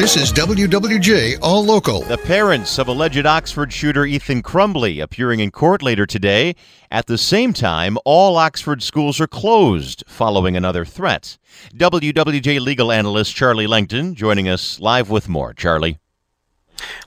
This is WWJ All Local. The parents of alleged Oxford shooter Ethan Crumbley appearing in court later today. At the same time, all Oxford schools are closed following another threat. WWJ legal analyst Charlie Langton joining us live with more. Charlie.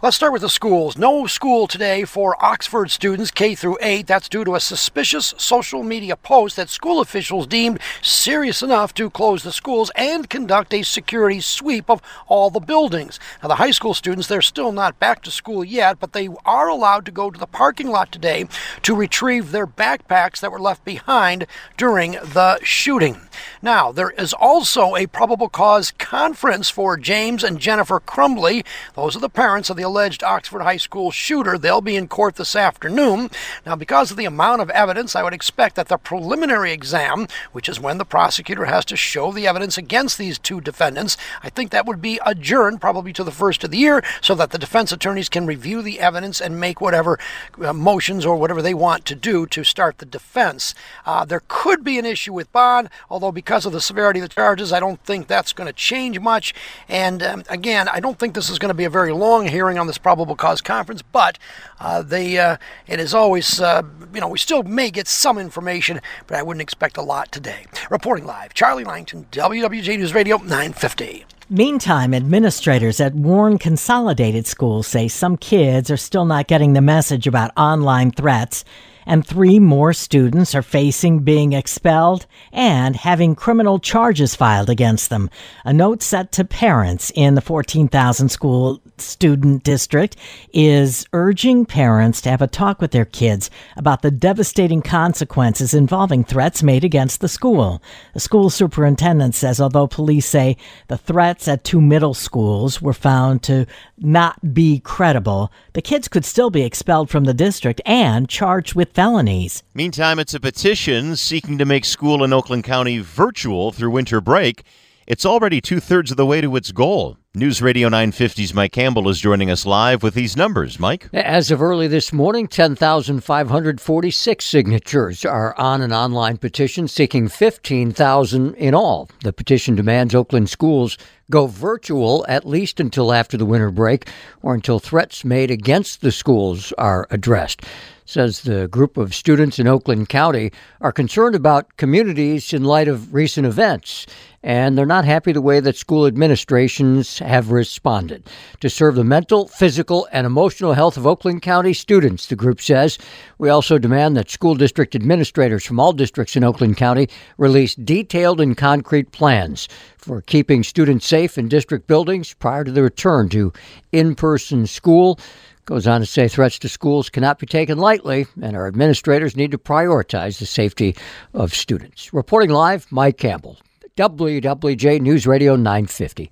Let's start with the schools. No school today for Oxford students K through 8. That's due to a suspicious social media post that school officials deemed serious enough to close the schools and conduct a security sweep of all the buildings. Now the high school students they're still not back to school yet, but they are allowed to go to the parking lot today to retrieve their backpacks that were left behind during the shooting. Now, there is also a probable cause conference for James and Jennifer Crumbley. Those are the parents of the alleged Oxford High School shooter. They'll be in court this afternoon. Now, because of the amount of evidence, I would expect that the preliminary exam, which is when the prosecutor has to show the evidence against these two defendants, I think that would be adjourned probably to the first of the year so that the defense attorneys can review the evidence and make whatever uh, motions or whatever they want to do to start the defense. Uh, there could be an issue with bond, although because of the severity of the charges, I don't think that's going to change much. And um, again, I don't think this is going to be a very long hearing on this probable cause conference, but uh, they, uh, it is always, uh, you know, we still may get some information, but I wouldn't expect a lot today. Reporting live, Charlie Langton, WWJ News Radio 950. Meantime, administrators at Warren Consolidated Schools say some kids are still not getting the message about online threats and three more students are facing being expelled and having criminal charges filed against them. A note sent to parents in the 14,000 school student district is urging parents to have a talk with their kids about the devastating consequences involving threats made against the school. The school superintendent says although police say the threats at two middle schools were found to not be credible, the kids could still be expelled from the district and charged with felonies. Meantime, it's a petition seeking to make school in Oakland County virtual through winter break. It's already two thirds of the way to its goal. News Radio 950's Mike Campbell is joining us live with these numbers. Mike? As of early this morning, 10,546 signatures are on an online petition seeking 15,000 in all. The petition demands Oakland schools go virtual at least until after the winter break or until threats made against the schools are addressed says the group of students in Oakland County are concerned about communities in light of recent events, and they're not happy the way that school administrations have responded. To serve the mental, physical, and emotional health of Oakland County students, the group says, we also demand that school district administrators from all districts in Oakland County release detailed and concrete plans for keeping students safe in district buildings prior to the return to in person school. Goes on to say threats to schools cannot be taken lightly, and our administrators need to prioritize the safety of students. Reporting live, Mike Campbell, WWJ News Radio 950.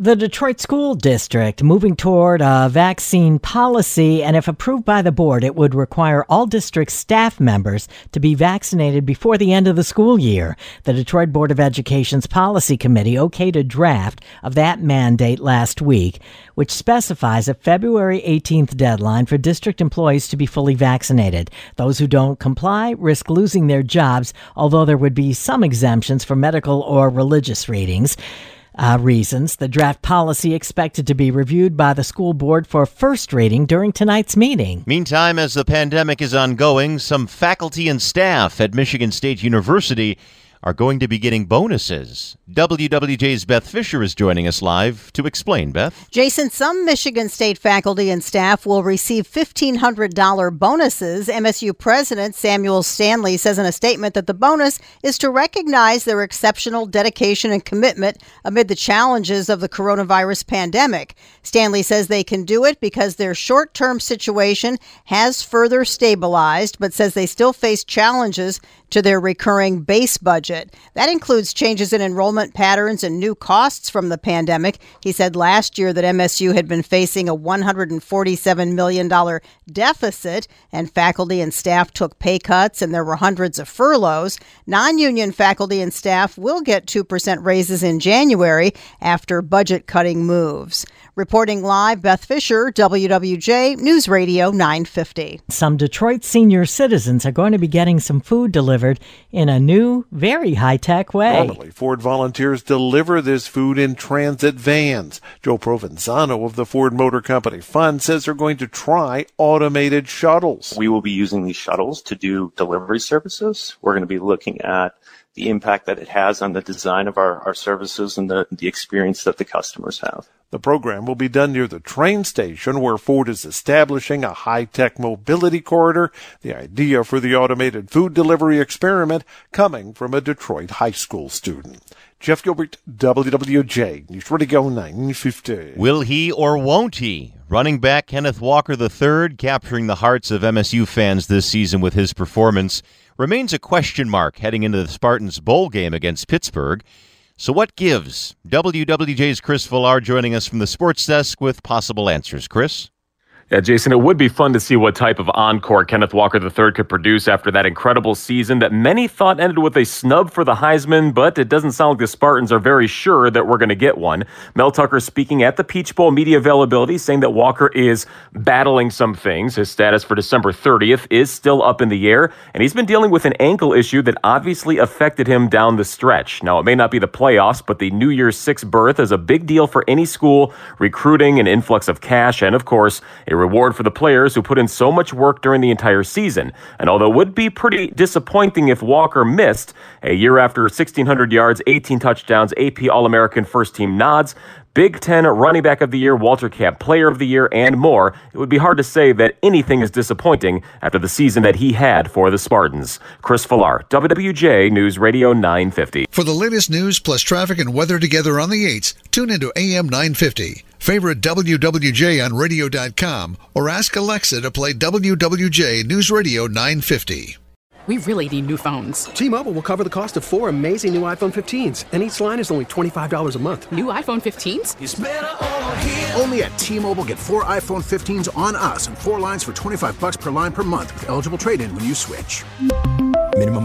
The Detroit School District moving toward a vaccine policy, and if approved by the board, it would require all district staff members to be vaccinated before the end of the school year. The Detroit Board of Education's policy committee okayed a draft of that mandate last week, which specifies a February 18th deadline for district employees to be fully vaccinated. Those who don't comply risk losing their jobs, although there would be some exemptions for medical or religious readings uh, reasons. The draft policy expected to be reviewed by the school board for first reading during tonight's meeting. Meantime, as the pandemic is ongoing, some faculty and staff at Michigan State University are going to be getting bonuses. WWJ's Beth Fisher is joining us live to explain. Beth? Jason, some Michigan State faculty and staff will receive $1,500 bonuses. MSU President Samuel Stanley says in a statement that the bonus is to recognize their exceptional dedication and commitment amid the challenges of the coronavirus pandemic. Stanley says they can do it because their short term situation has further stabilized, but says they still face challenges to their recurring base budget. Budget. That includes changes in enrollment patterns and new costs from the pandemic. He said last year that MSU had been facing a $147 million deficit, and faculty and staff took pay cuts, and there were hundreds of furloughs. Non union faculty and staff will get 2% raises in January after budget cutting moves. Reporting live, Beth Fisher, WWJ News Radio 950. Some Detroit senior citizens are going to be getting some food delivered in a new, very high tech way. Normally, Ford volunteers deliver this food in transit vans. Joe Provenzano of the Ford Motor Company Fund says they're going to try automated shuttles. We will be using these shuttles to do delivery services. We're going to be looking at the impact that it has on the design of our, our services and the, the experience that the customers have. The program will be done near the train station where Ford is establishing a high-tech mobility corridor. The idea for the automated food delivery experiment coming from a Detroit high school student. Jeff Gilbert, WWJ, News Radio 950. Will he or won't he? Running back Kenneth Walker III capturing the hearts of MSU fans this season with his performance remains a question mark heading into the Spartans bowl game against Pittsburgh. So, what gives? WWJ's Chris Villar joining us from the sports desk with possible answers. Chris? Yeah, Jason, it would be fun to see what type of encore Kenneth Walker III could produce after that incredible season that many thought ended with a snub for the Heisman, but it doesn't sound like the Spartans are very sure that we're going to get one. Mel Tucker speaking at the Peach Bowl media availability saying that Walker is battling some things. His status for December 30th is still up in the air, and he's been dealing with an ankle issue that obviously affected him down the stretch. Now, it may not be the playoffs, but the New Year's Six berth is a big deal for any school, recruiting, an influx of cash, and of course, a reward for the players who put in so much work during the entire season. And although it would be pretty disappointing if Walker missed, a year after 1,600 yards, 18 touchdowns, AP All American first team nods, Big Ten Running Back of the Year, Walter Camp Player of the Year, and more, it would be hard to say that anything is disappointing after the season that he had for the Spartans. Chris Villar, WWJ News Radio 950. For the latest news plus traffic and weather together on the 8s, tune into AM 950. Favorite WWJ on radio.com or ask Alexa to play WWJ News Radio 950. We really need new phones. T-Mobile will cover the cost of four amazing new iPhone 15s, and each line is only $25 a month. New iPhone 15s? Only at T-Mobile get four iPhone 15s on us and four lines for 25 bucks per line per month with eligible trade-in when you switch.